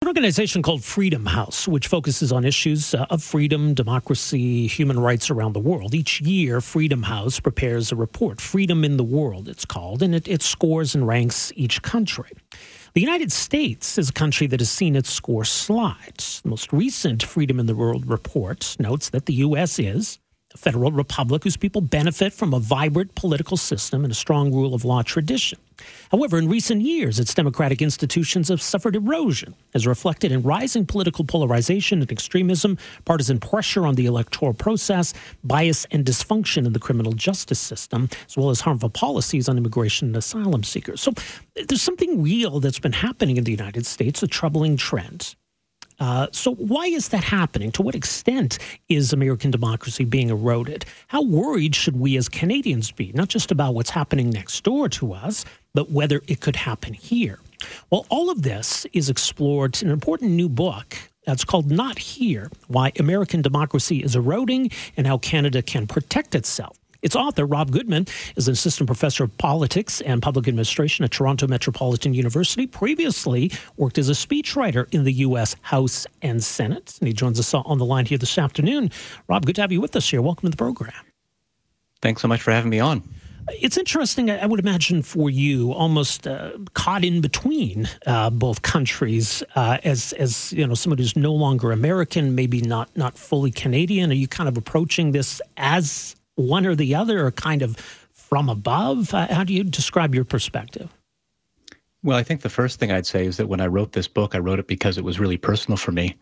An organization called Freedom House, which focuses on issues uh, of freedom, democracy, human rights around the world. Each year, Freedom House prepares a report, Freedom in the World, it's called, and it, it scores and ranks each country. The United States is a country that has seen its score slide. The most recent Freedom in the World report notes that the U.S. is a federal republic whose people benefit from a vibrant political system and a strong rule of law tradition. However, in recent years, its democratic institutions have suffered erosion, as reflected in rising political polarization and extremism, partisan pressure on the electoral process, bias and dysfunction in the criminal justice system, as well as harmful policies on immigration and asylum seekers. So there's something real that's been happening in the United States, a troubling trend. Uh, so, why is that happening? To what extent is American democracy being eroded? How worried should we as Canadians be, not just about what's happening next door to us, but whether it could happen here? Well, all of this is explored in an important new book that's called Not Here Why American Democracy is Eroding and How Canada Can Protect Itself. Its author, Rob Goodman, is an assistant professor of politics and public administration at Toronto Metropolitan University. Previously worked as a speechwriter in the U.S. House and Senate. And he joins us on the line here this afternoon. Rob, good to have you with us here. Welcome to the program. Thanks so much for having me on. It's interesting, I would imagine, for you, almost uh, caught in between uh, both countries, uh, as as you know, someone who's no longer American, maybe not not fully Canadian. Are you kind of approaching this as one or the other, or kind of from above? How do you describe your perspective? Well, I think the first thing I'd say is that when I wrote this book, I wrote it because it was really personal for me.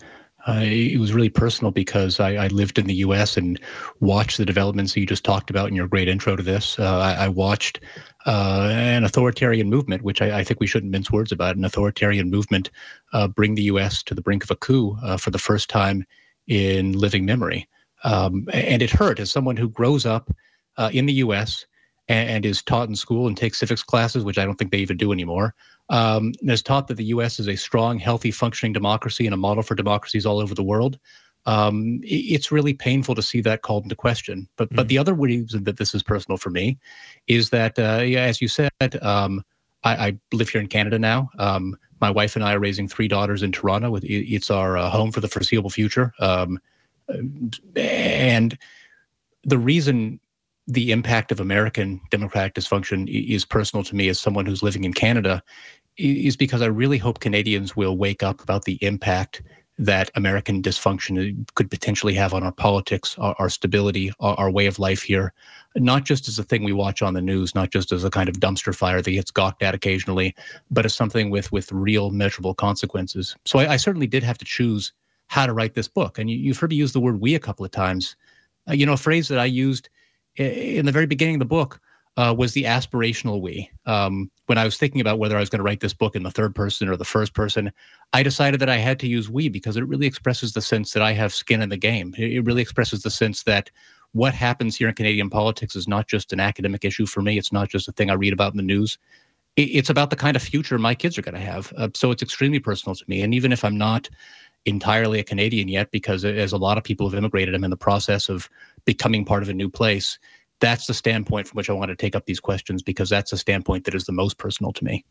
Uh, it was really personal because I, I, lived in the U.S. and watched the developments that you just talked about in your great intro to this. Uh, I, I, watched uh, an authoritarian movement, which I, I, think we shouldn't mince words about, an authoritarian movement uh, bring the U.S. to the brink of a coup uh, for the first time in living memory. Um, and it hurt as someone who grows up uh, in the U.S. And, and, is taught in school and takes civics classes, which I don't think they even do anymore. Um, and is taught that the U.S. is a strong, healthy, functioning democracy and a model for democracies all over the world. Um, it's really painful to see that called into question. But mm but the other reason that this is personal for me is that, uh, yeah, as you said, um, I, I, live here in Canada now. Um, my wife and I are raising three daughters in Toronto. It's our uh, home for the foreseeable future. Um, and the reason the impact of American democratic dysfunction is personal to me as someone who's living in Canada is because I really hope Canadians will wake up about the impact that American dysfunction could potentially have on our politics, our, our stability, our, our, way of life here, not just as a thing we watch on the news, not just as a kind of dumpster fire that gets gawked at occasionally, but as something with with real measurable consequences. So I, I certainly did have to choose how to write this book. And you, have heard me use the word we a couple of times. Uh, you know, a phrase that I used in the very beginning of the book uh, was the aspirational we. Um, when I was thinking about whether I was going to write this book in the third person or the first person, I decided that I had to use we because it really expresses the sense that I have skin in the game. It really expresses the sense that what happens here in Canadian politics is not just an academic issue for me. It's not just a thing I read about in the news. It's about the kind of future my kids are going to have. Uh, so it's extremely personal to me. And even if I'm not entirely a Canadian yet because as a lot of people have immigrated, I'm in the process of becoming part of a new place. That's the standpoint from which I want to take up these questions because that's the standpoint that is the most personal to me.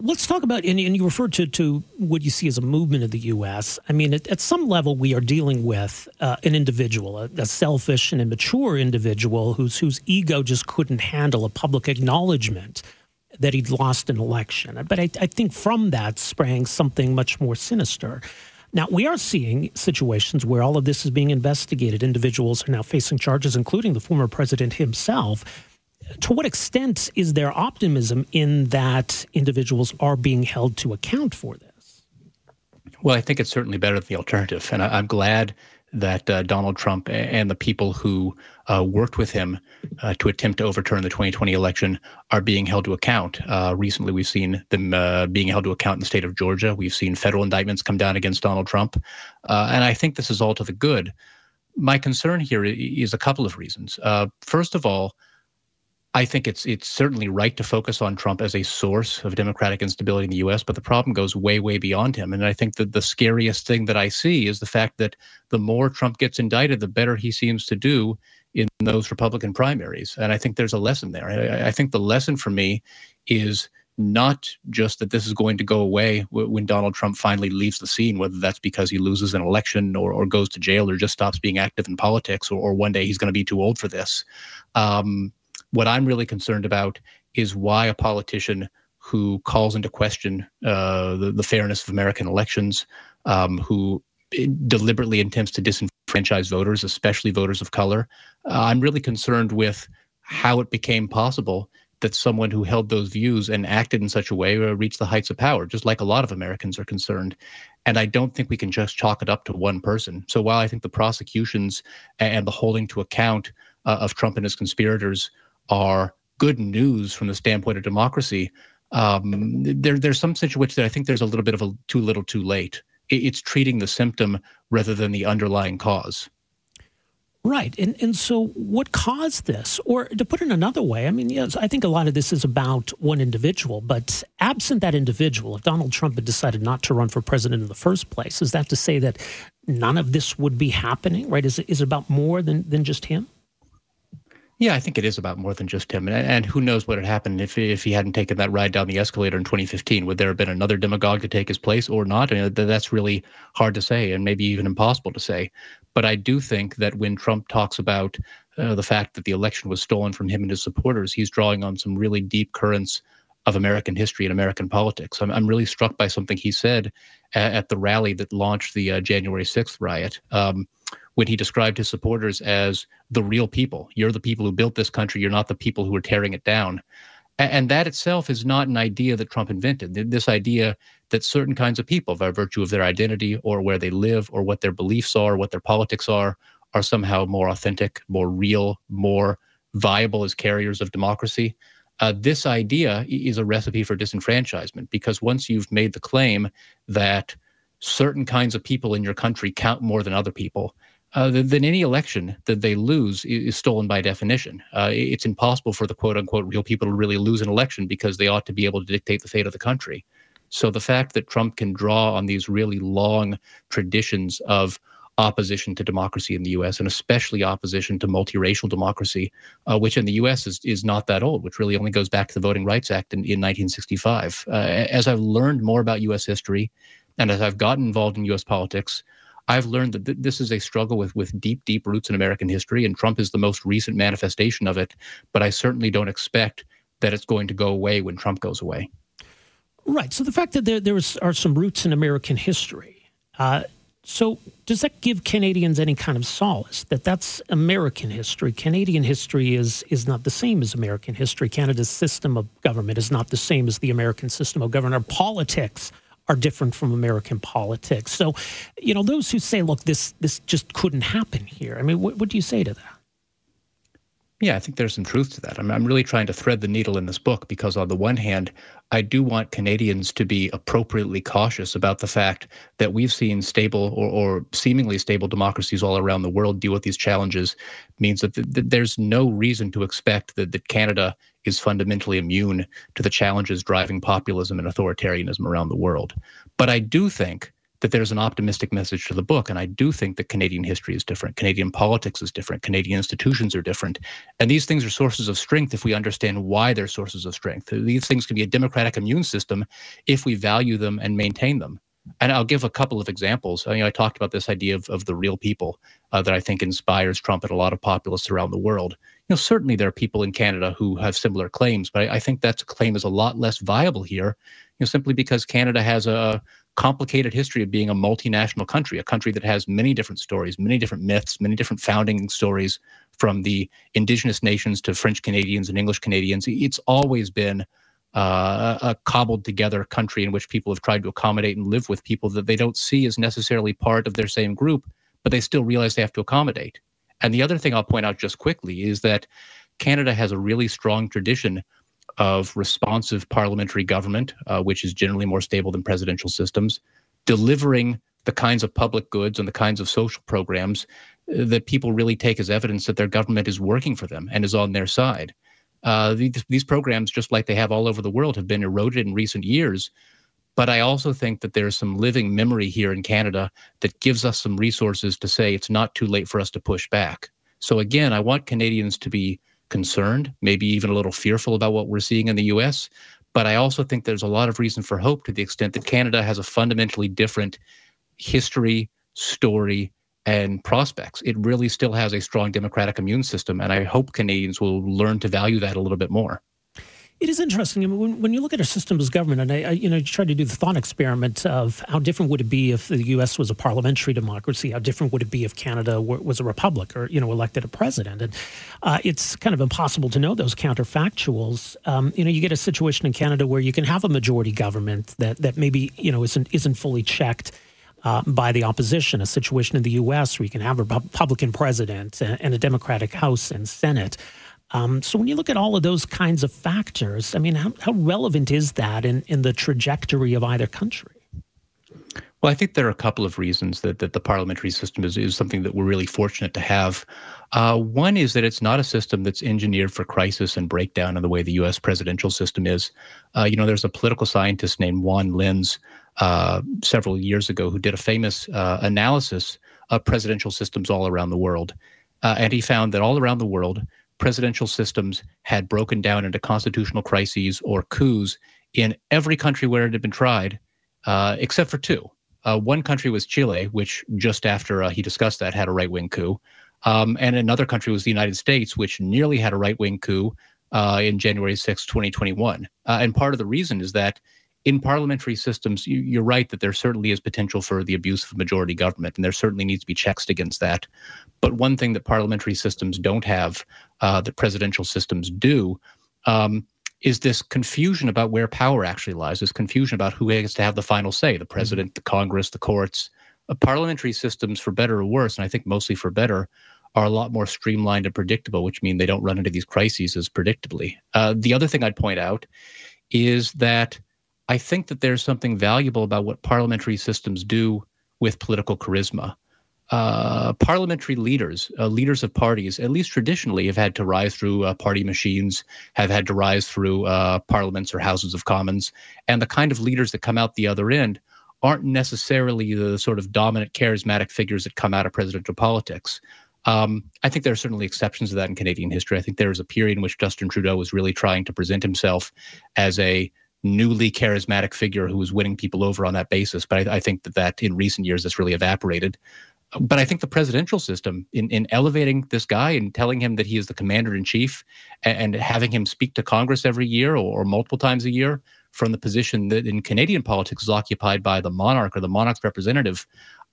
Let's talk about, and, you referred to, to what you see as a movement in the U.S. I mean, at, at some level, we are dealing with uh, an individual, a, a, selfish and immature individual whose, whose ego just couldn't handle a public acknowledgement that he'd lost an election. But I, I think from that sprang something much more sinister. Now, we are seeing situations where all of this is being investigated. Individuals are now facing charges, including the former president himself. To what extent is there optimism in that individuals are being held to account for this? Well, I think it's certainly better than the alternative. And I, am glad that uh, Donald Trump and the people who uh, worked with him uh, to attempt to overturn the 2020 election are being held to account. Uh, recently, we've seen them uh, being held to account in the state of Georgia. We've seen federal indictments come down against Donald Trump. Uh, and I think this is all to the good. My concern here is a couple of reasons. first of all, I think it's it's certainly right to focus on Trump as a source of democratic instability in the U.S., but the problem goes way, way beyond him. And I think that the scariest thing that I see is the fact that the more Trump gets indicted, the better he seems to do in those Republican primaries. And I think there's a lesson there. I, I think the lesson for me is not just that this is going to go away when Donald Trump finally leaves the scene, whether that's because he loses an election or, or goes to jail or just stops being active in politics, or, or one day he's going to be too old for this. Um, what I'm really concerned about is why a politician who calls into question uh, the, the, fairness of American elections, um, who deliberately attempts to disenfranchise voters, especially voters of color. Uh, I'm really concerned with how it became possible that someone who held those views and acted in such a way uh, reached the heights of power, just like a lot of Americans are concerned. And I don't think we can just chalk it up to one person. So while I think the prosecutions and the holding to account uh, of Trump and his conspirators are good news from the standpoint of democracy, um, there, there's some situations that I think there's a little bit of a too little, too late. It's treating the symptom rather than the underlying cause. Right. And and so what caused this? Or to put it another way, I mean, yes, I think a lot of this is about one individual, but absent that individual, if Donald Trump had decided not to run for president in the first place, is that to say that none of this would be happening, right? Is it, is it about more than, than just him? Yeah, I think it is about more than just him. And, and who knows what had happened if, if he hadn't taken that ride down the escalator in 2015? Would there have been another demagogue to take his place or not? I mean, that's really hard to say and maybe even impossible to say. But I do think that when Trump talks about uh, the fact that the election was stolen from him and his supporters, he's drawing on some really deep currents of American history and American politics. I'm, I'm really struck by something he said at, at the rally that launched the uh, January 6th riot. Um, when he described his supporters as the real people. You're the people who built this country. You're not the people who are tearing it down. And that itself is not an idea that Trump invented. This idea that certain kinds of people, by virtue of their identity or where they live or what their beliefs are, what their politics are, are somehow more authentic, more real, more viable as carriers of democracy. Uh, this idea is a recipe for disenfranchisement because once you've made the claim that certain kinds of people in your country count more than other people, uh, then any election that they lose is stolen by definition. Uh, it's impossible for the quote unquote real people to really lose an election because they ought to be able to dictate the fate of the country. So the fact that Trump can draw on these really long traditions of opposition to democracy in the U.S. and especially opposition to multiracial democracy, uh, which in the U.S. is is not that old, which really only goes back to the Voting Rights Act in, in 1965. Uh, as I've learned more about U.S. history, and as I've gotten involved in U.S. politics, I've learned that th- this is a struggle with with deep, deep roots in American history, and Trump is the most recent manifestation of it. But I certainly don't expect that it's going to go away when Trump goes away. Right. So the fact that there there are some roots in American history. Uh, so does that give Canadians any kind of solace that that's American history? Canadian history is is not the same as American history. Canada's system of government is not the same as the American system of government. Our politics are different from American politics. So, you know, those who say, look, this this just couldn't happen here. I mean, what, what do you say to that? Yeah, I think there's some truth to that. I'm, I'm really trying to thread the needle in this book because, on the one hand, I do want Canadians to be appropriately cautious about the fact that we've seen stable or, or seemingly stable democracies all around the world deal with these challenges. Means that, th- that there's no reason to expect that, that Canada is fundamentally immune to the challenges driving populism and authoritarianism around the world. But I do think that there's an optimistic message to the book. And I do think that Canadian history is different. Canadian politics is different. Canadian institutions are different. And these things are sources of strength if we understand why they're sources of strength. These things can be a democratic immune system if we value them and maintain them. And I'll give a couple of examples. I, mean, I talked about this idea of, of the real people uh, that I think inspires Trump and a lot of populists around the world. You know, certainly there are people in Canada who have similar claims, but I, I think that claim is a lot less viable here, you know, simply because Canada has a complicated history of being a multinational country, a country that has many different stories, many different myths, many different founding stories from the indigenous nations to French Canadians and English Canadians. It's always been uh, a cobbled together country in which people have tried to accommodate and live with people that they don't see as necessarily part of their same group, but they still realize they have to accommodate. And the other thing I'll point out just quickly is that Canada has a really strong tradition of responsive parliamentary government, uh, which is generally more stable than presidential systems, delivering the kinds of public goods and the kinds of social programs uh, that people really take as evidence that their government is working for them and is on their side. Uh, these, these programs, just like they have all over the world, have been eroded in recent years. But I also think that there's some living memory here in Canada that gives us some resources to say it's not too late for us to push back. So again, I want Canadians to be concerned, maybe even a little fearful about what we're seeing in the US. But I also think there's a lot of reason for hope to the extent that Canada has a fundamentally different history, story, and prospects. It really still has a strong democratic immune system. And I hope Canadians will learn to value that a little bit more. It is interesting. I mean, when, when, you look at our system as government, and I, I, you know, try to do the thought experiment of how different would it be if the U.S. was a parliamentary democracy? How different would it be if Canada were, was a republic or, you know, elected a president? And uh, it's kind of impossible to know those counterfactuals. Um, you know, you get a situation in Canada where you can have a majority government that, that maybe, you know, isn't, isn't fully checked. Uh, by the opposition, a situation in the U.S. where you can have a Republican president and, and a Democratic House and Senate. Um, so when you look at all of those kinds of factors, I mean, how, how relevant is that in, in the trajectory of either country? Well, I think there are a couple of reasons that, that the parliamentary system is, is something that we're really fortunate to have. Uh, one is that it's not a system that's engineered for crisis and breakdown in the way the U.S. presidential system is. Uh, you know, there's a political scientist named Juan Linz uh, several years ago who did a famous uh, analysis of presidential systems all around the world. Uh, and he found that all around the world, presidential systems had broken down into constitutional crises or coups in every country where it had been tried, uh, except for two. Uh, one country was Chile, which just after uh, he discussed that had a right wing coup. Um, and another country was the United States, which nearly had a right wing coup uh, in January 6, 2021. Uh, and part of the reason is that in parliamentary systems, you, are right that there certainly is potential for the abuse of majority government, and there certainly needs to be checks against that. But one thing that parliamentary systems don't have, uh, that presidential systems do, um, is this confusion about where power actually lies, this confusion about who gets to have the final say the president, the Congress, the courts. Uh, parliamentary systems, for better or worse, and I think mostly for better, are a lot more streamlined and predictable, which mean they don't run into these crises as predictably. Uh, the other thing I'd point out is that I think that there's something valuable about what parliamentary systems do with political charisma. Uh, parliamentary leaders, uh, leaders of parties, at least traditionally, have had to rise through uh, party machines, have had to rise through uh, parliaments or houses of commons. And the kind of leaders that come out the other end aren't necessarily the sort of dominant, charismatic figures that come out of presidential politics. Um, I think there are certainly exceptions to that in Canadian history. I think there was a period in which Justin Trudeau was really trying to present himself as a newly charismatic figure who was winning people over on that basis. But I, I think that that in recent years has really evaporated. But I think the presidential system, in, in elevating this guy and telling him that he is the commander in chief and, and having him speak to Congress every year or, or multiple times a year from the position that in Canadian politics is occupied by the monarch or the monarch's representative,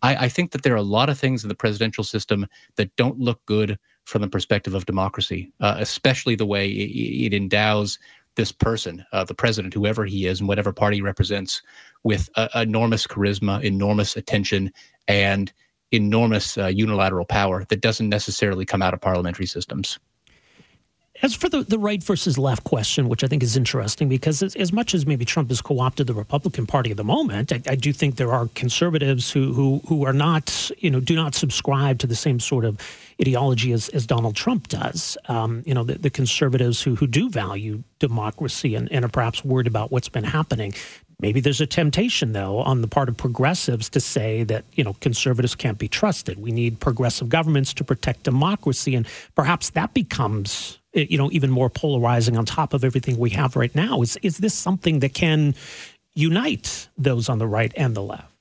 I, I, think that there are a lot of things in the presidential system that don't look good from the perspective of democracy, uh, especially the way it, it endows this person, uh, the president, whoever he is, and whatever party he represents, with uh, enormous charisma, enormous attention, and enormous uh, unilateral power that doesn't necessarily come out of parliamentary systems. As for the, the right versus left question, which I think is interesting, because as, as much as maybe Trump has co opted the Republican Party at the moment, I, I, do think there are conservatives who, who, who are not, you know, do not subscribe to the same sort of ideology as, as Donald Trump does. Um, you know, the, the, conservatives who, who do value democracy and, and are perhaps worried about what's been happening. Maybe there's a temptation, though, on the part of progressives to say that, you know, conservatives can't be trusted. We need progressive governments to protect democracy. And perhaps that becomes you know, even more polarizing on top of everything we have right now. Is is this something that can unite those on the right and the left?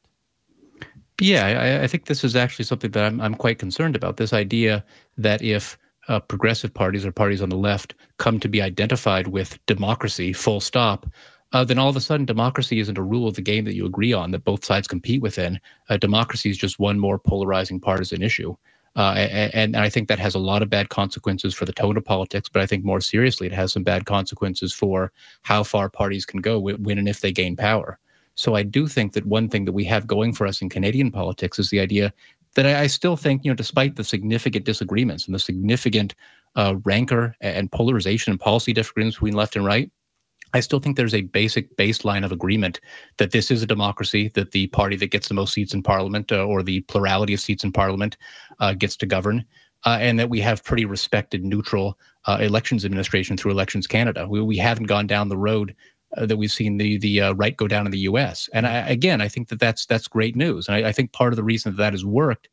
Yeah, I, I think this is actually something that I'm I'm quite concerned about. This idea that if uh, progressive parties or parties on the left come to be identified with democracy, full stop, uh, then all of a sudden democracy isn't a rule of the game that you agree on that both sides compete within. Uh, democracy is just one more polarizing partisan issue. Uh, and, and, I think that has a lot of bad consequences for the tone of politics. But I think more seriously, it has some bad consequences for how far parties can go when and if they gain power. So I do think that one thing that we have going for us in Canadian politics is the idea that I, I still think, you know, despite the significant disagreements and the significant uh, rancor and polarization and policy disagreements between left and right, I still think there's a basic baseline of agreement that this is a democracy, that the party that gets the most seats in parliament uh, or the plurality of seats in parliament uh, gets to govern, uh, and that we have pretty respected, neutral uh, elections administration through Elections Canada. We, we haven't gone down the road uh, that we've seen the the uh, right go down in the U.S. And I, again, I think that that's that's great news. And I, I, think part of the reason that that has worked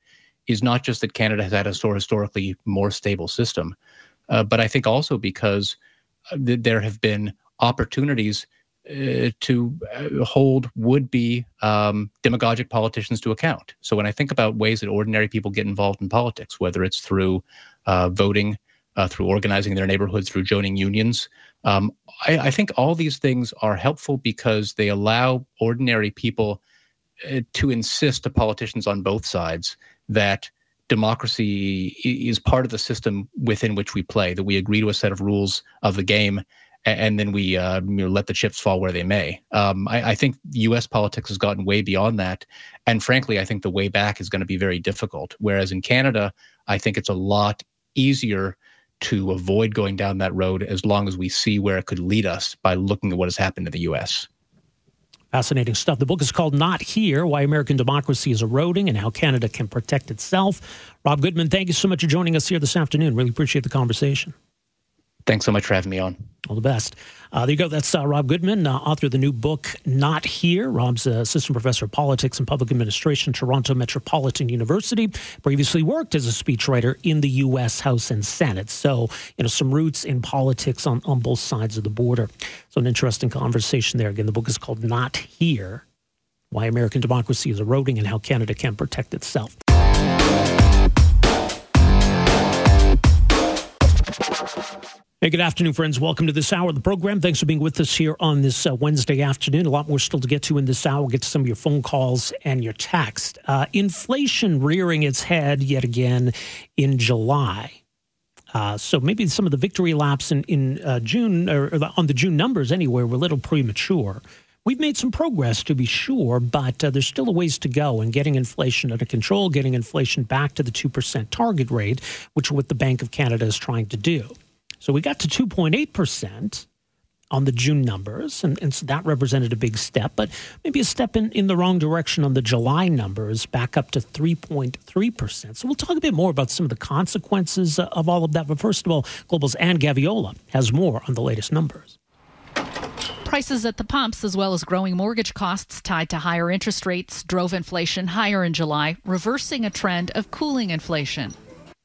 is not just that Canada has had a historically more stable system, but I think also because there have been opportunities uh, to uh, hold would-be um, demagogic politicians to account. So when I think about ways that ordinary people get involved in politics, whether it's through uh, voting, uh, through organizing their neighborhoods, through joining unions, um, I, I, think all these things are helpful because they allow ordinary people uh, to insist to politicians on both sides that democracy is part of the system within which we play, that we agree to a set of rules of the game and then we uh, you know, let the chips fall where they may. Um, I, I, think U.S. politics has gotten way beyond that, and frankly, I think the way back is going to be very difficult. Whereas in Canada, I think it's a lot easier to avoid going down that road as long as we see where it could lead us by looking at what has happened in the U.S. Fascinating stuff. The book is called Not Here Why American Democracy is Eroding and How Canada Can Protect Itself. Rob Goodman, thank you so much for joining us here this afternoon. Really appreciate the conversation. Thanks so much for having me on. All the best. Uh, there you go. That's uh, Rob Goodman, uh, author of the new book, Not Here. Rob's assistant professor of politics and public administration, Toronto Metropolitan University. Previously worked as a speechwriter in the U.S. House and Senate. So, you know, some roots in politics on, on both sides of the border. So, an interesting conversation there. Again, the book is called Not Here Why American Democracy is Eroding and How Canada Can Protect Itself. Hey, good afternoon, friends. Welcome to this hour of the program. Thanks for being with us here on this uh, Wednesday afternoon. A lot more still to get to in this hour. We'll get to some of your phone calls and your text. Uh, inflation rearing its head yet again in July. Uh, so maybe some of the victory laps in, in uh, June, or, or, on the June numbers anyway, were a little premature. We've made some progress to be sure, but uh, there's still a ways to go in getting inflation under control, getting inflation back to the 2% target rate, which is what the Bank of Canada is trying to do. So we got to 2.8% on the June numbers, and, and so that represented a big step, but maybe a step in, in the wrong direction on the July numbers, back up to 3.3%. So we'll talk a bit more about some of the consequences of all of that. But first of all, Global's Anne Gaviola has more on the latest numbers. Prices at the pumps, as well as growing mortgage costs tied to higher interest rates, drove inflation higher in July, reversing a trend of cooling inflation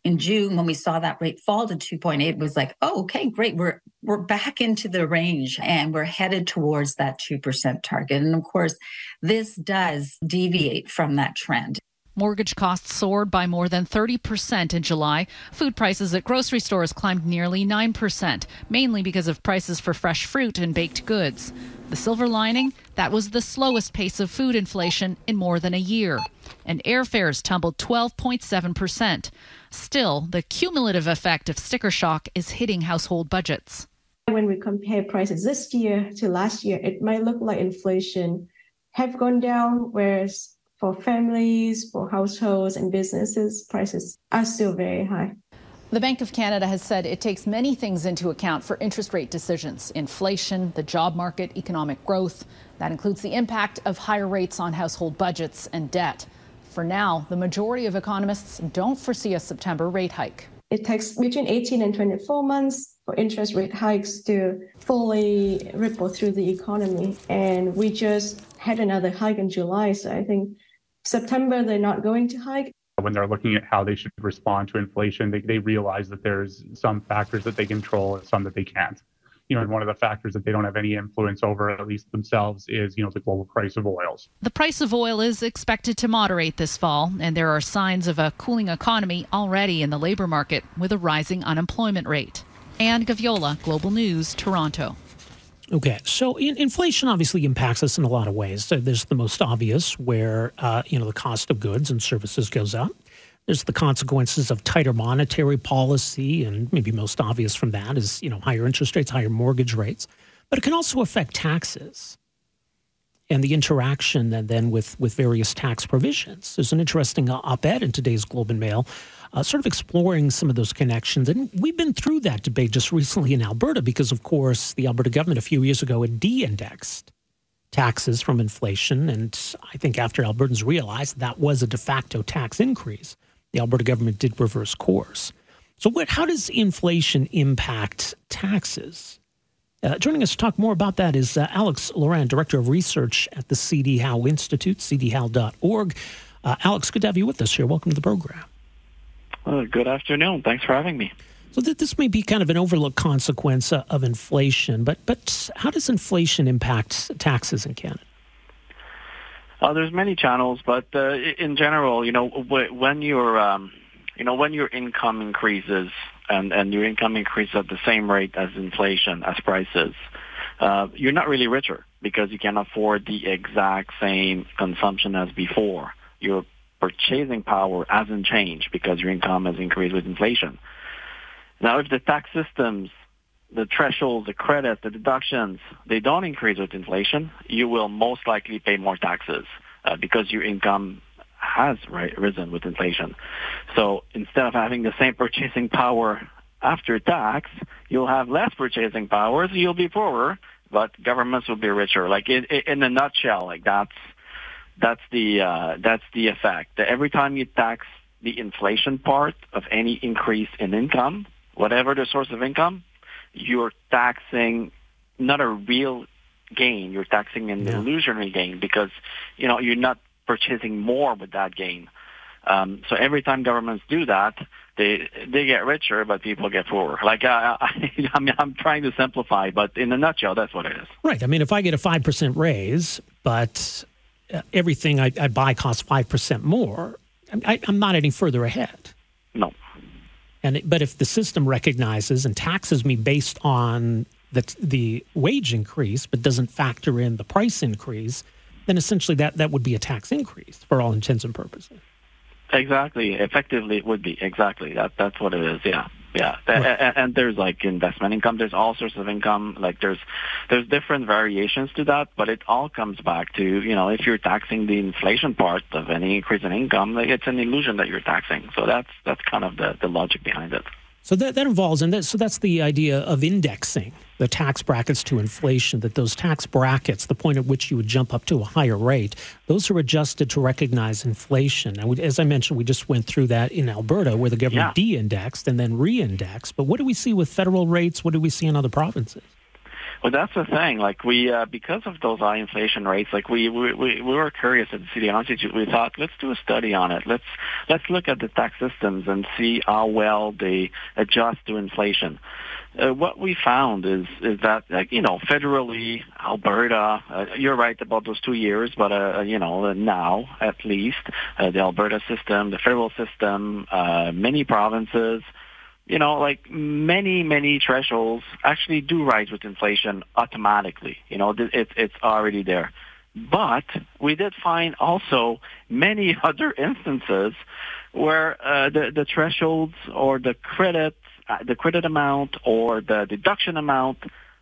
in June when we saw that rate fall to 2.8 it was like, oh, okay, great. We're we're back into the range and we're headed towards that 2% target. And of course, this does deviate from that trend. Mortgage costs soared by more than 30% in July. Food prices at grocery stores climbed nearly 9%, mainly because of prices for fresh fruit and baked goods. The silver lining? That was the slowest pace of food inflation in more than a year. And airfares tumbled 12.7%. Still, the cumulative effect of sticker shock is hitting household budgets. When we compare prices this year to last year, it might look like inflation have gone down, whereas for families, for households and businesses, prices are still very high. The Bank of Canada has said it takes many things into account for interest rate decisions inflation, the job market, economic growth. That includes the impact of higher rates on household budgets and debt. For now, the majority of economists don't foresee a September rate hike. It takes between 18 and 24 months for interest rate hikes to fully ripple through the economy. And we just had another hike in July. So I think September, they're not going to hike. When they're looking at how they should respond to inflation, they, they realize that there's some factors that they control and some that they can't you know, one of the factors that they don't have any influence over, at least themselves, is, you know, the global price of oils. The price of oil is expected to moderate this fall, and there are signs of a cooling economy already in the labor market with a rising unemployment rate. Anne Gaviola, Global News, Toronto. Okay, so in, inflation obviously impacts us in a lot of ways. So there's the most obvious, where uh, you know the cost of goods and services goes up. There's the consequences of tighter monetary policy, and maybe most obvious from that is you know higher interest rates, higher mortgage rates. But it can also affect taxes. and the interaction and then with, with various tax provisions. There's an interesting op-ed in today's Globe and Mail, uh, sort of exploring some of those connections. And we've been through that debate just recently in Alberta because, of course, the Alberta government a few years ago had de-indexed taxes from inflation. And I think after Albertans realized that was a de facto tax increase, the Alberta government did reverse course. So, what, how does inflation impact taxes? Uh, joining us to talk more about that is uh, Alex Laurin, Director of Research at the C.D. Howe Institute, cdhowe.org. Uh, Alex, good to have you with us here. Welcome to the program. Uh, good afternoon. Thanks for having me. So th- this may be kind of an overlooked consequence uh, of inflation, but but how does inflation impact taxes in Canada? Uh, there's many channels, but uh, in general, you know, when your um, you know when your income increases and and your income increases at the same rate as inflation as prices, uh, you're not really richer because you can afford the exact same consumption as before. Your purchasing power hasn't changed because your income has increased with inflation. Now, if the tax systems, the thresholds, the credits, the deductions, they don't increase with inflation, you will most likely pay more taxes uh, because your income has risen with inflation. So instead of having the same purchasing power after tax, you'll have less purchasing power, so you'll be poorer, but governments will be richer. Like in, in a nutshell, like that's that's the uh, that's the effect. Every time you tax the inflation part of any increase in income, whatever the source of income, you're taxing not a real gain. You're taxing an yeah. illusionary gain because you know you're not purchasing more with that gain. Um, so every time governments do that, they they get richer, but people get poorer. Like uh, I, I mean, I'm trying to simplify, but in a nutshell, that's what it is. Right. I mean, if I get a five percent raise, but uh, everything I, I buy costs five percent more, I, I'm not any further ahead. And it, but if the system recognizes and taxes me based on the the wage increase, but doesn't factor in the price increase, then essentially that that would be a tax increase for all intents and purposes. Exactly. Effectively, it would be exactly that. That's what it is. Yeah. Yeah, right. and, and, there's like investment income. There's all sorts of income. Like there's there's different variations to that, but it all comes back to you know if you're taxing the inflation part of any increase in income, like it's an illusion that you're taxing. So that's that's kind of the the logic behind it. So that, that involves, and that, so that's the idea of indexing the tax brackets to inflation, that those tax brackets, the point at which you would jump up to a higher rate, those are adjusted to recognize inflation. Now, as I mentioned, we just went through that in Alberta where the government yeah. de indexed and then re indexed. But what do we see with federal rates? What do we see in other provinces? Well, that's the thing. Like we, uh, because of those high inflation rates, like we, we, we were curious at the City Institute. We thought, let's do a study on it. Let's, let's look at the tax systems and see how well they adjust to inflation. Uh, what we found is, is that, like, you know, federally, Alberta, uh, you're right about those two years, but, uh, you know, now at least, uh, the Alberta system, the federal system, uh, many provinces, you know, like many, many thresholds actually do rise with inflation automatically. You know, it's, it's already there. But we did find also many other instances where uh, the, the thresholds or the credit, uh, the credit amount or the deduction amount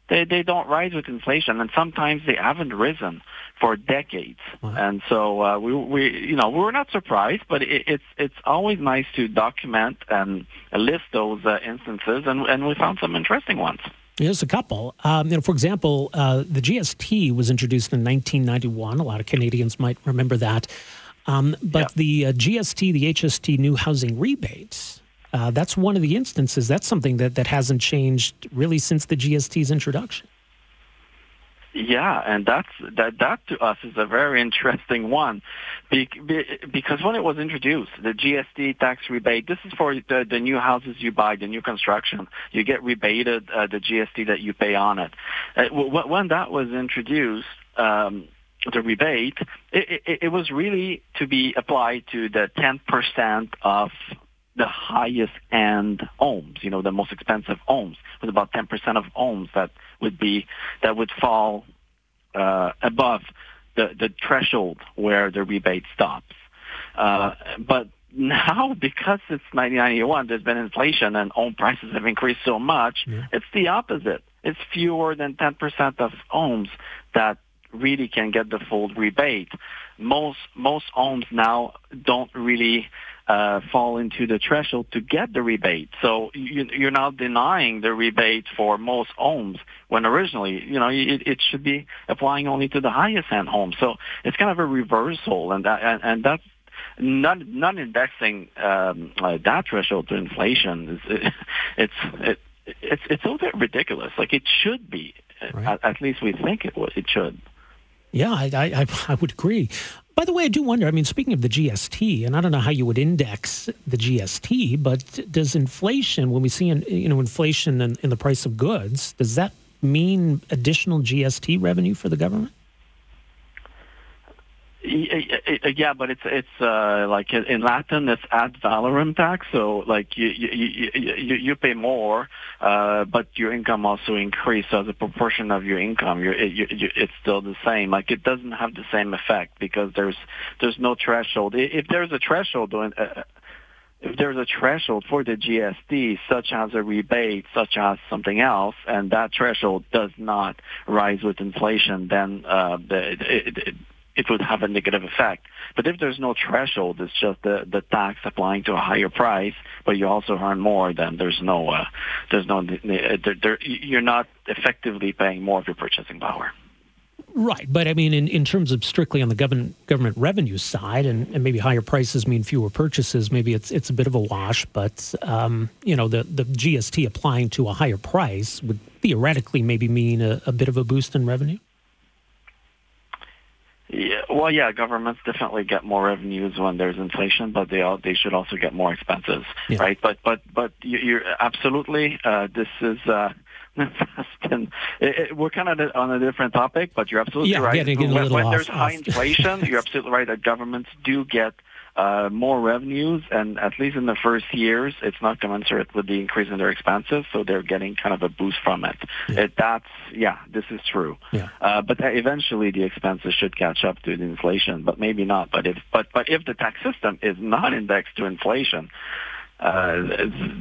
they they don't rise with inflation, and sometimes they haven't risen for decades. Wow. And so uh, we we you know we were not surprised, but it, it's it's always nice to document and list those uh, instances, and and we found some interesting ones. There's a couple. Um, you know, for example, uh, the GST was introduced in 1991. A lot of Canadians might remember that. Um, but yeah. the uh, GST, the HST, new housing rebates uh, that's one of the instances. That's something that, that hasn't changed really since the GST's introduction. Yeah, and that's that. That to us is a very interesting one, be, be, because when it was introduced, the GST tax rebate. This is for the, the new houses you buy, the new construction. You get rebated uh, the GST that you pay on it. Uh, when that was introduced, um, the rebate, it, it, it, was really to be applied to the 10% of the highest end homes, you know, the most expensive homes, with about 10% of homes that would be, that would fall uh, above the, the threshold where the rebate stops. Uh, but now, because it's 1991, there's been inflation and home prices have increased so much, yeah. it's the opposite. It's fewer than 10% of homes that really can get the full rebate. Most most homes now don't really uh, fall into the threshold to get the rebate. So you, you're now denying the rebate for most homes when originally, you know, it, it should be applying only to the highest end homes. So it's kind of a reversal, and that, and, and that's not not indexing um, uh, that threshold to inflation. Is, it, it's it, it's it's a little bit ridiculous. Like it should be. Right. At, at, least we think it would. It should. Yeah, I, I I would agree. By the way, I do wonder. I mean, speaking of the GST, and I don't know how you would index the GST, but does inflation, when we see you know inflation in, in the price of goods, does that mean additional GST revenue for the government? Yeah, but it's it's uh, like in Latin it's ad valorem tax. So like you you you, you pay more, uh, but your income also increases so as a proportion of your income. You're, you, you, it's still the same. Like it doesn't have the same effect because there's there's no threshold. If there's a threshold, uh, if there's a threshold for the GST, such as a rebate, such as something else, and that threshold does not rise with inflation, then uh, the, it, it, it would have a negative effect. But if there's no threshold, it's just the, the tax applying to a higher price, but you also earn more, then there's no, uh, there's no, there, there, you're not effectively paying more of your purchasing power. Right, but I mean, in, in terms of strictly on the government government revenue side, and, and maybe higher prices mean fewer purchases. Maybe it's it's a bit of a wash, but um, you know, the the GST applying to a higher price would theoretically maybe mean a, a bit of a boost in revenue. Yeah, well, yeah, governments definitely get more revenues when there's inflation, but they all, they should also get more expenses, yeah. right? But but but you're absolutely. Uh, this is. Uh, it, it, we're kind of on a different topic, but you're absolutely yeah, right. When, when off, there's high inflation, you're absolutely right that governments do get uh, more revenues, and at least in the first years, it's not commensurate with the increase in their expenses, so they're getting kind of a boost from it. Yeah. it that's yeah, this is true. Yeah. Uh, but eventually, the expenses should catch up to the inflation, but maybe not. But if but but if the tax system is not indexed to inflation, uh,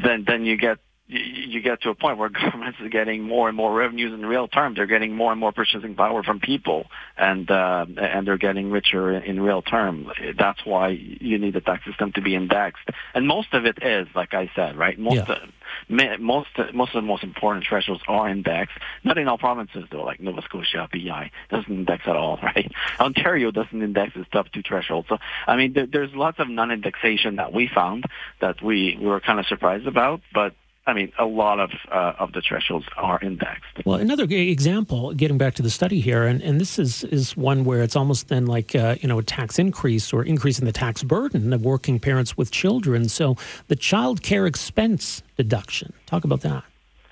then then you get you get to a point where governments are getting more and more revenues in real terms. They're getting more and more purchasing power from people, and uh, and they're getting richer in real terms. That's why you need the tax system to be indexed, and most of it is, like I said, right. Most yeah. of, most most of the most important thresholds are indexed. Not in all provinces though, like Nova Scotia, PEI doesn't index at all, right? Ontario doesn't index its top two thresholds. So I mean, there, there's lots of non-indexation that we found that we, we were kind of surprised about, but I mean, a lot of uh, of the thresholds are indexed. Well, another example, getting back to the study here, and, and this is is one where it's almost then like uh, you know a tax increase or increase in the tax burden of working parents with children. So the child care expense deduction. Talk about that.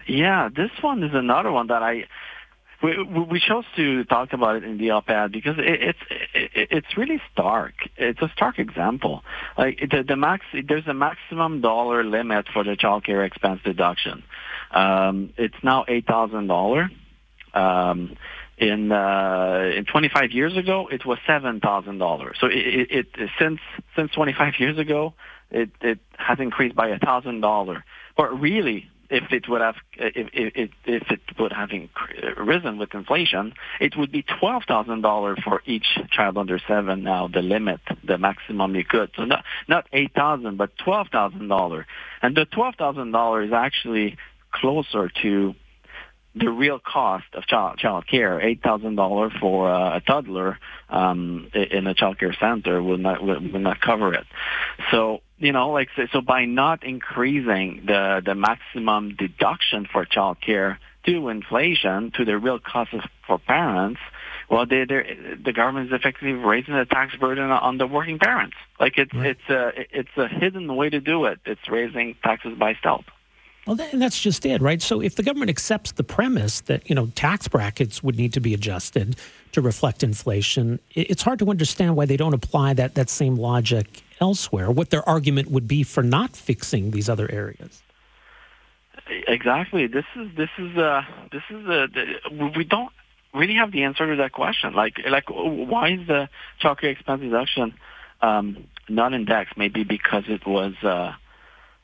Yeah, this one is another one that I we, we chose to talk about it in the op-ed because it, it's it, it's really stark. It's a stark example. Like the, the max, there's a maximum dollar limit for the child care expense deduction. Um, it's now eight thousand. Um, in uh, in 25 years ago, it was seven thousand dollars. So it, it, it since since 25 years ago, it it has increased by a thousand dollar. But really, if it would have if if, if it would have risen with inflation, it would be twelve thousand dollars for each child under seven. Now the limit, the maximum you could. So not not eight thousand, but twelve thousand dollars. And the twelve thousand dollars is actually closer to the real cost of child child care. Eight thousand dollars for uh, a toddler um, in a child care center will not will, will not cover it. So you know, like so, so by not increasing the the maximum deduction for child care to inflation to the real cost of, for parents, well, they the government is effectively raising the tax burden on the working parents. Like it's right. it's a it's a hidden way to do it. It's raising taxes by stealth. Well, that's just it, right? So if the government accepts the premise that you know tax brackets would need to be adjusted to reflect inflation, it's hard to understand why they don't apply that that same logic elsewhere. What their argument would be for not fixing these other areas. Exactly. This is this is uh this is uh, we don't really have the answer to that question. Like like why is the childcare expense deduction um, not indexed? Maybe because it was. Uh,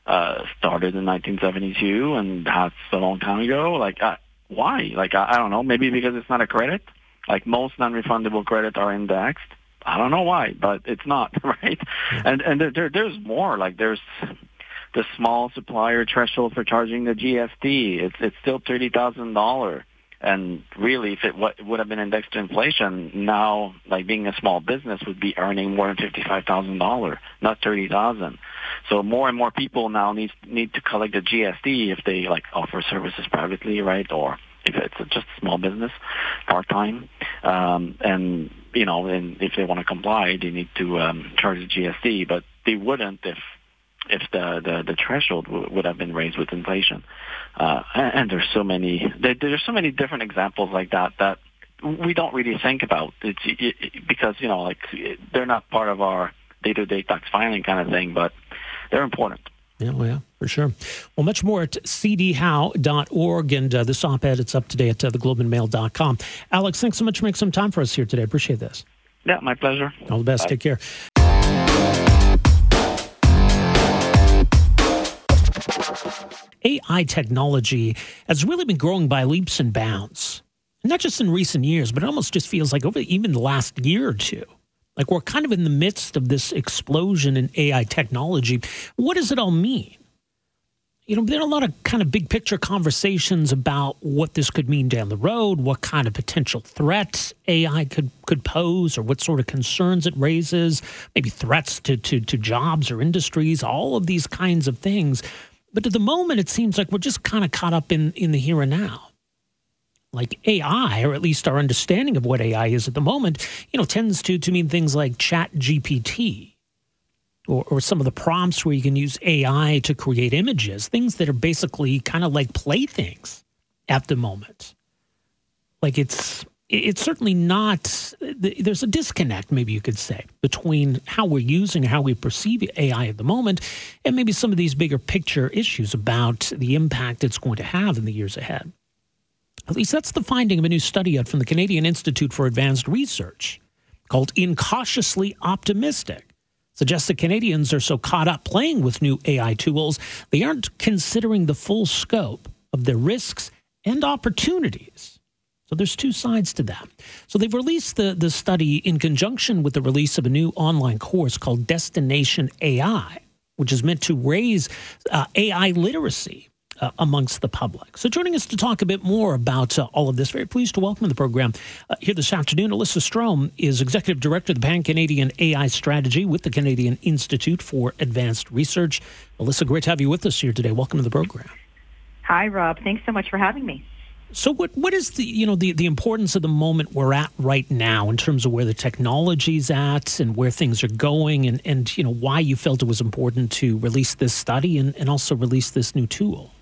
uh, started in 1972, and that's a long time ago. Like, uh, why? Like, I, I don't know. Maybe because it's not a credit. Like most non-refundable credits are indexed. I don't know why, but it's not right. And and there, there there's more. Like there's the small supplier threshold for charging the GST. It's it's still thirty thousand dollar. And really, if it would have been indexed to inflation, now like being a small business would be earning more than fifty five thousand dollar, not thirty thousand. So more and more people now need need to collect the GST if they like offer services privately, right? Or if it's just a small business, part time, um, and you know, and if they want to comply, they need to um, charge the GST, but they wouldn't if if the the, the threshold w- would have been raised with inflation. Uh, and, and there's so many there, there's so many different examples like that that we don't really think about. It's it, it, because you know like they're not part of our day-to-day tax filing kind of thing, but they're important. Yeah, well, yeah, for sure. Well, much more at cdhowe.org. And uh, this op ed, it's up today at uh, theglobeandmail.com. Alex, thanks so much for making some time for us here today. I appreciate this. Yeah, my pleasure. All the best. Bye. Take care. AI technology has really been growing by leaps and bounds. Not just in recent years, but it almost just feels like over even the last year or two. Like we're kind of in the midst of this explosion in AI technology. What does it all mean? You know, there are a lot of kind of big picture conversations about what this could mean down the road, what kind of potential threats AI could, could pose, or what sort of concerns it raises, maybe threats to, to, to jobs or industries, all of these kinds of things. But at the moment, it seems like we're just kind of caught up in, in the here and now like AI, or at least our understanding of what AI is at the moment, you know, tends to to mean things like Chat GPT, or, or some of the prompts where you can use AI to create images, things that are basically kind of like playthings at the moment. Like it's it's certainly not. There's a disconnect, maybe you could say, between how we're using, how we perceive AI at the moment, and maybe some of these bigger picture issues about the impact it's going to have in the years ahead. At least that's the finding of a new study out from the Canadian Institute for Advanced Research called Incautiously Optimistic. Suggests that Canadians are so caught up playing with new AI tools, they aren't considering the full scope of their risks and opportunities. So there's two sides to that. So they've released the, the study in conjunction with the release of a new online course called Destination AI, which is meant to raise uh, AI literacy uh, amongst the public. So, joining us to talk a bit more about uh, all of this, very pleased to welcome to the program uh, here this afternoon. Elissa Strome is Executive Director of the Pan Canadian AI Strategy with the Canadian Institute for Advanced Research. Elissa, great to have you with us here today. Welcome to the program. Hi, Rob. Thanks so much for having me. So what what is the you know the, the importance of the moment we're at right now in terms of where the technology's at and where things are going and, and you know why you felt it was important to release this study and, and also release this new tool?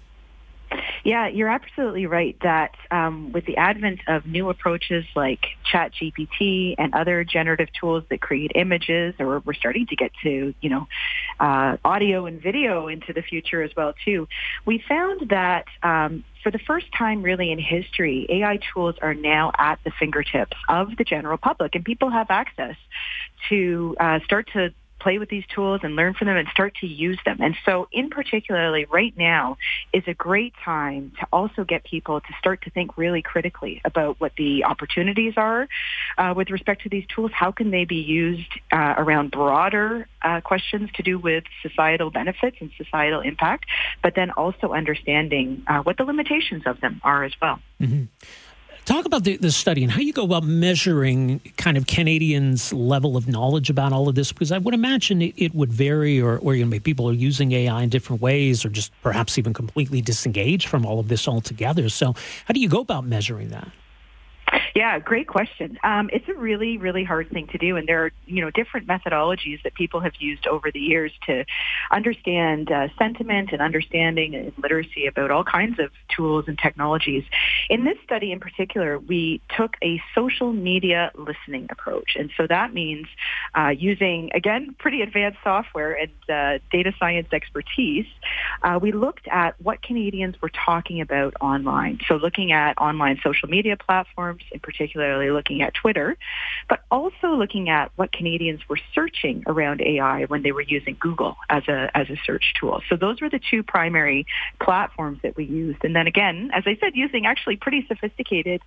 Yeah, you're absolutely right that um, with the advent of new approaches like ChatGPT and other generative tools that create images, or we're starting to get to, you know, uh, audio and video into the future as well too, we found that um, for the first time really in history, AI tools are now at the fingertips of the general public, and people have access to uh, start to play with these tools and learn from them and start to use them. And so in particularly right now is a great time to also get people to start to think really critically about what the opportunities are uh, with respect to these tools. How can they be used uh, around broader uh, questions to do with societal benefits and societal impact, but then also understanding uh, what the limitations of them are as well. Mm-hmm. Talk about the, the, study and how you go about measuring kind of Canadians' level of knowledge about all of this, because I would imagine it, it would vary, or, or you know, people are using AI in different ways, or just perhaps even completely disengaged from all of this altogether. So, how do you go about measuring that? Yeah, great question. Um, it's a really, really hard thing to do, and there are you know different methodologies that people have used over the years to understand uh, sentiment and understanding and literacy about all kinds of tools and technologies. In this study, in particular, we took a social media listening approach, and so that means uh, using again pretty advanced software and uh, data science expertise. Uh, we looked at what Canadians were talking about online. So looking at online social media platforms in particularly looking at Twitter, but also looking at what Canadians were searching around AI when they were using Google as a as a search tool. So those were the two primary platforms that we used. And then again, as I said, using actually pretty sophisticated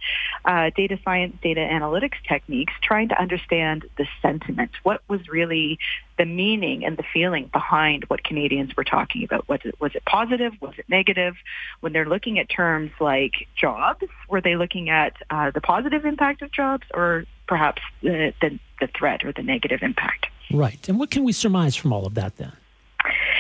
uh, data science, data analytics techniques, trying to understand the sentiment. What was really the meaning and the feeling behind what Canadians were talking about. Was it, was it positive? Was it negative? When they're looking at terms like jobs, were they looking at uh, the positive impact of jobs or perhaps the, the, the threat or the negative impact? Right. And what can we surmise from all of that then?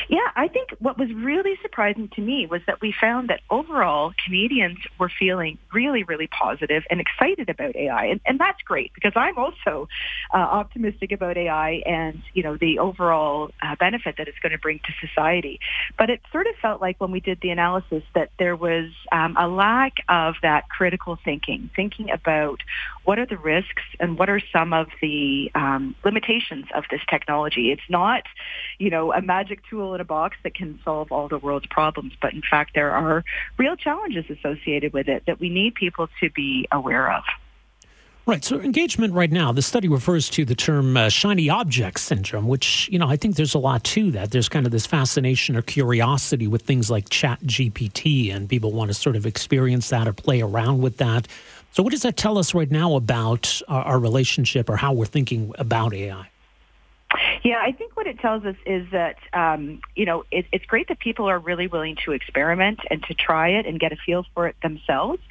Yeah, I think what was really surprising to me was that we found that overall Canadians were feeling really, really positive and excited about AI. And, and that's great because I'm also uh, optimistic about AI and, you know, the overall uh, benefit that it's going to bring to society. But it sort of felt like when we did the analysis that there was um, a lack of that critical thinking, thinking about what are the risks and what are some of the um, limitations of this technology. It's not, you know, a magic tool in a box that can solve all the world's problems. But in fact, there are real challenges associated with it that we need people to be aware of. Right. So engagement right now, the study refers to the term uh, shiny object syndrome, which, you know, I think there's a lot to that. There's kind of this fascination or curiosity with things like chat GPT and people want to sort of experience that or play around with that. So what does that tell us right now about our, our relationship or how we're thinking about AI? Yeah, I think what it tells us is that um, you know it, it's great that people are really willing to experiment and to try it and get a feel for it themselves.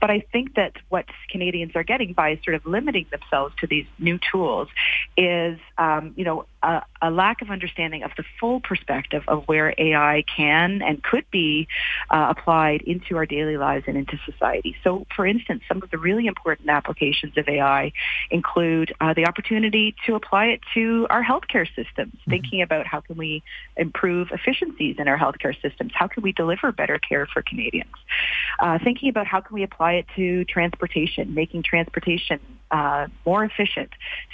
But I think that what Canadians are getting by sort of limiting themselves to these new tools is um, you know a, a, lack of understanding of the full perspective of where AI can and could be uh, applied into our daily lives and into society. So, for instance, some of the really important applications of AI include uh, the opportunity to apply it to our healthcare systems, mm-hmm. thinking about how can we improve efficiencies in our healthcare systems, how can we deliver better care for Canadians, uh, thinking about how can we apply it to transportation, making transportation uh, more efficient,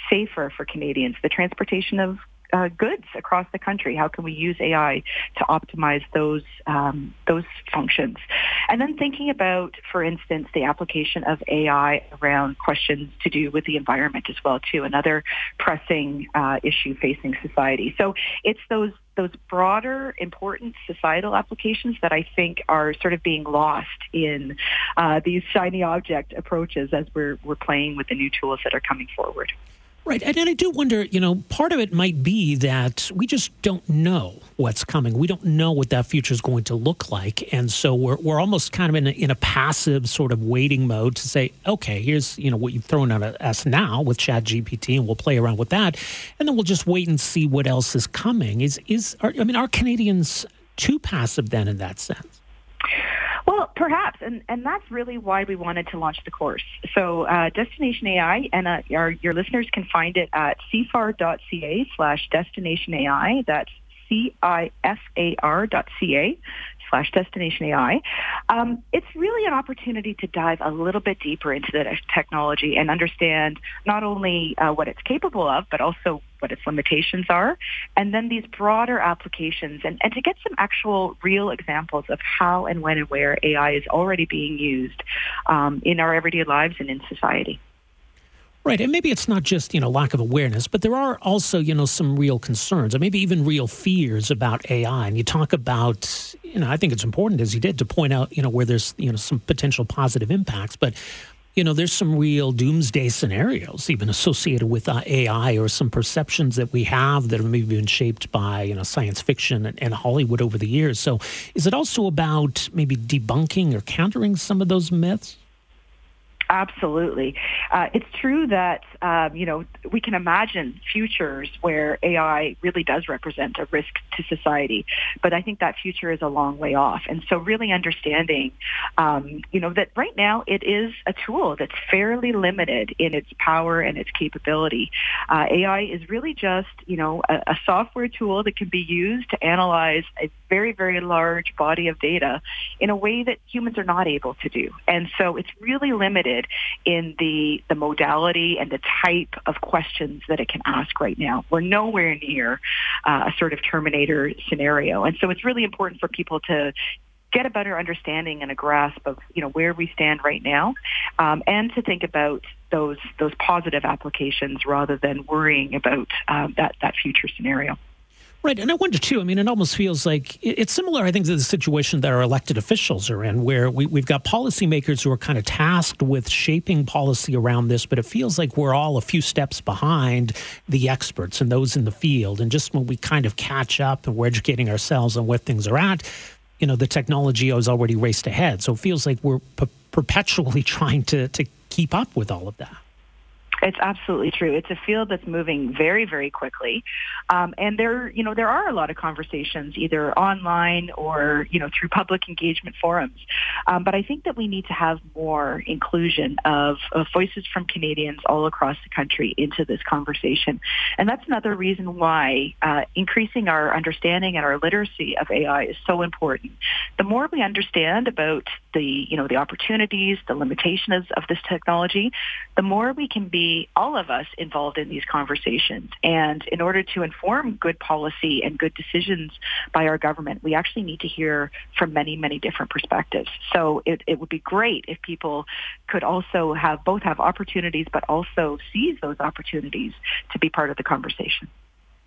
safer for Canadians, the transportation of uh, goods across the country. How can we use AI to optimize those um, those functions? And then thinking about, for instance, the application of AI around questions to do with the environment as well too, another pressing uh, issue facing society. So it's those those broader, important societal applications that I think are sort of being lost in uh, these shiny object approaches as we're we're playing with the new tools that are coming forward. Right. And, and I do wonder, you know, part of it might be that we just don't know what's coming. We don't know what that future is going to look like. And so we're, we're almost kind of in a, in a passive sort of waiting mode to say, okay, here's, you know, what you've thrown at us now with Chat GPT and we'll play around with that. And then we'll just wait and see what else is coming. Is, is, are, I mean, are Canadians too passive then in that sense? Well, perhaps, and, and that's really why we wanted to launch the course. So uh, Destination AI, and uh, our, your listeners can find it at cifar.ca slash destination AI. That's C-I-F-A-R.ca slash destination AI. Um, it's really an opportunity to dive a little bit deeper into the technology and understand not only uh, what it's capable of, but also what its limitations are, and then these broader applications and, and to get some actual real examples of how and when and where AI is already being used um, in our everyday lives and in society. Right. And maybe it's not just, you know, lack of awareness, but there are also, you know, some real concerns or maybe even real fears about AI. And you talk about, you know, I think it's important, as you did, to point out, you know, where there's, you know, some potential positive impacts. But, you know, there's some real doomsday scenarios even associated with uh, AI or some perceptions that we have that have maybe been shaped by, you know, science fiction and, and Hollywood over the years. So is it also about maybe debunking or countering some of those myths? Absolutely. Uh, it's true that, um, you know, we can imagine futures where AI really does represent a risk to society, but I think that future is a long way off. And so really understanding, um, you know, that right now it is a tool that's fairly limited in its power and its capability. Uh, AI is really just, you know, a, a software tool that can be used to analyze a very, very large body of data in a way that humans are not able to do. And so it's really limited in the, the modality and the type of questions that it can ask right now. We're nowhere near uh, a sort of Terminator scenario. And so it's really important for people to get a better understanding and a grasp of you know where we stand right now, um, and to think about those those positive applications rather than worrying about um, that that future scenario. Right. And I wonder, too, I mean, it almost feels like it's similar, I think, to the situation that our elected officials are in, where we, we've got policymakers who are kind of tasked with shaping policy around this, but it feels like we're all a few steps behind the experts and those in the field. And just when we kind of catch up and we're educating ourselves on where things are at, you know, the technology has already raced ahead. So it feels like we're p- perpetually trying to, to keep up with all of that. It's absolutely true. It's a field that's moving very, very quickly, um, and there, you know, there are a lot of conversations either online or you know through public engagement forums. Um, but I think that we need to have more inclusion of, of voices from Canadians all across the country into this conversation, and that's another reason why uh, increasing our understanding and our literacy of AI is so important. The more we understand about the, you know, the opportunities, the limitations of this technology, the more we can be all of us involved in these conversations. And in order to inform good policy and good decisions by our government, we actually need to hear from many, many different perspectives. So it, it would be great if people could also have both have opportunities, but also seize those opportunities to be part of the conversation.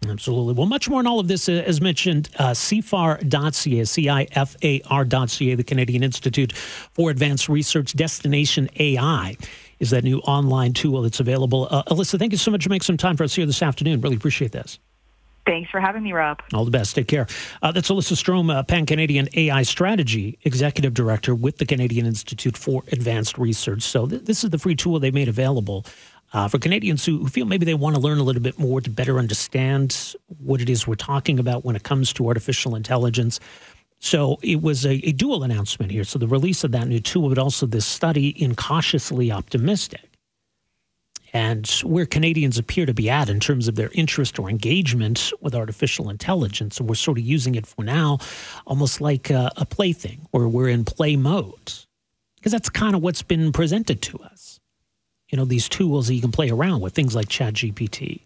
Absolutely. Well, much more on all of this, uh, as mentioned, uh, CIFAR.ca, C-I-F-A-R.ca, the Canadian Institute for Advanced Research Destination AI is that new online tool that's available. Uh, Elissa, thank you so much for making some time for us here this afternoon. Really appreciate this. Thanks for having me, Rob. All the best. Take care. Uh, that's Elissa Strome, uh, Pan Canadian AI Strategy Executive Director with the Canadian Institute for Advanced Research. So, th- this is the free tool they made available uh, for Canadians who, who feel maybe they want to learn a little bit more to better understand what it is we're talking about when it comes to artificial intelligence. So it was a, a, dual announcement here. So the release of that new tool, but also this study in cautiously optimistic. And where Canadians appear to be at in terms of their interest or engagement with artificial intelligence. And we're sort of using it for now almost like a, a plaything or we're in play mode. Because that's kind of what's been presented to us. You know, these tools that you can play around with, things like ChatGPT.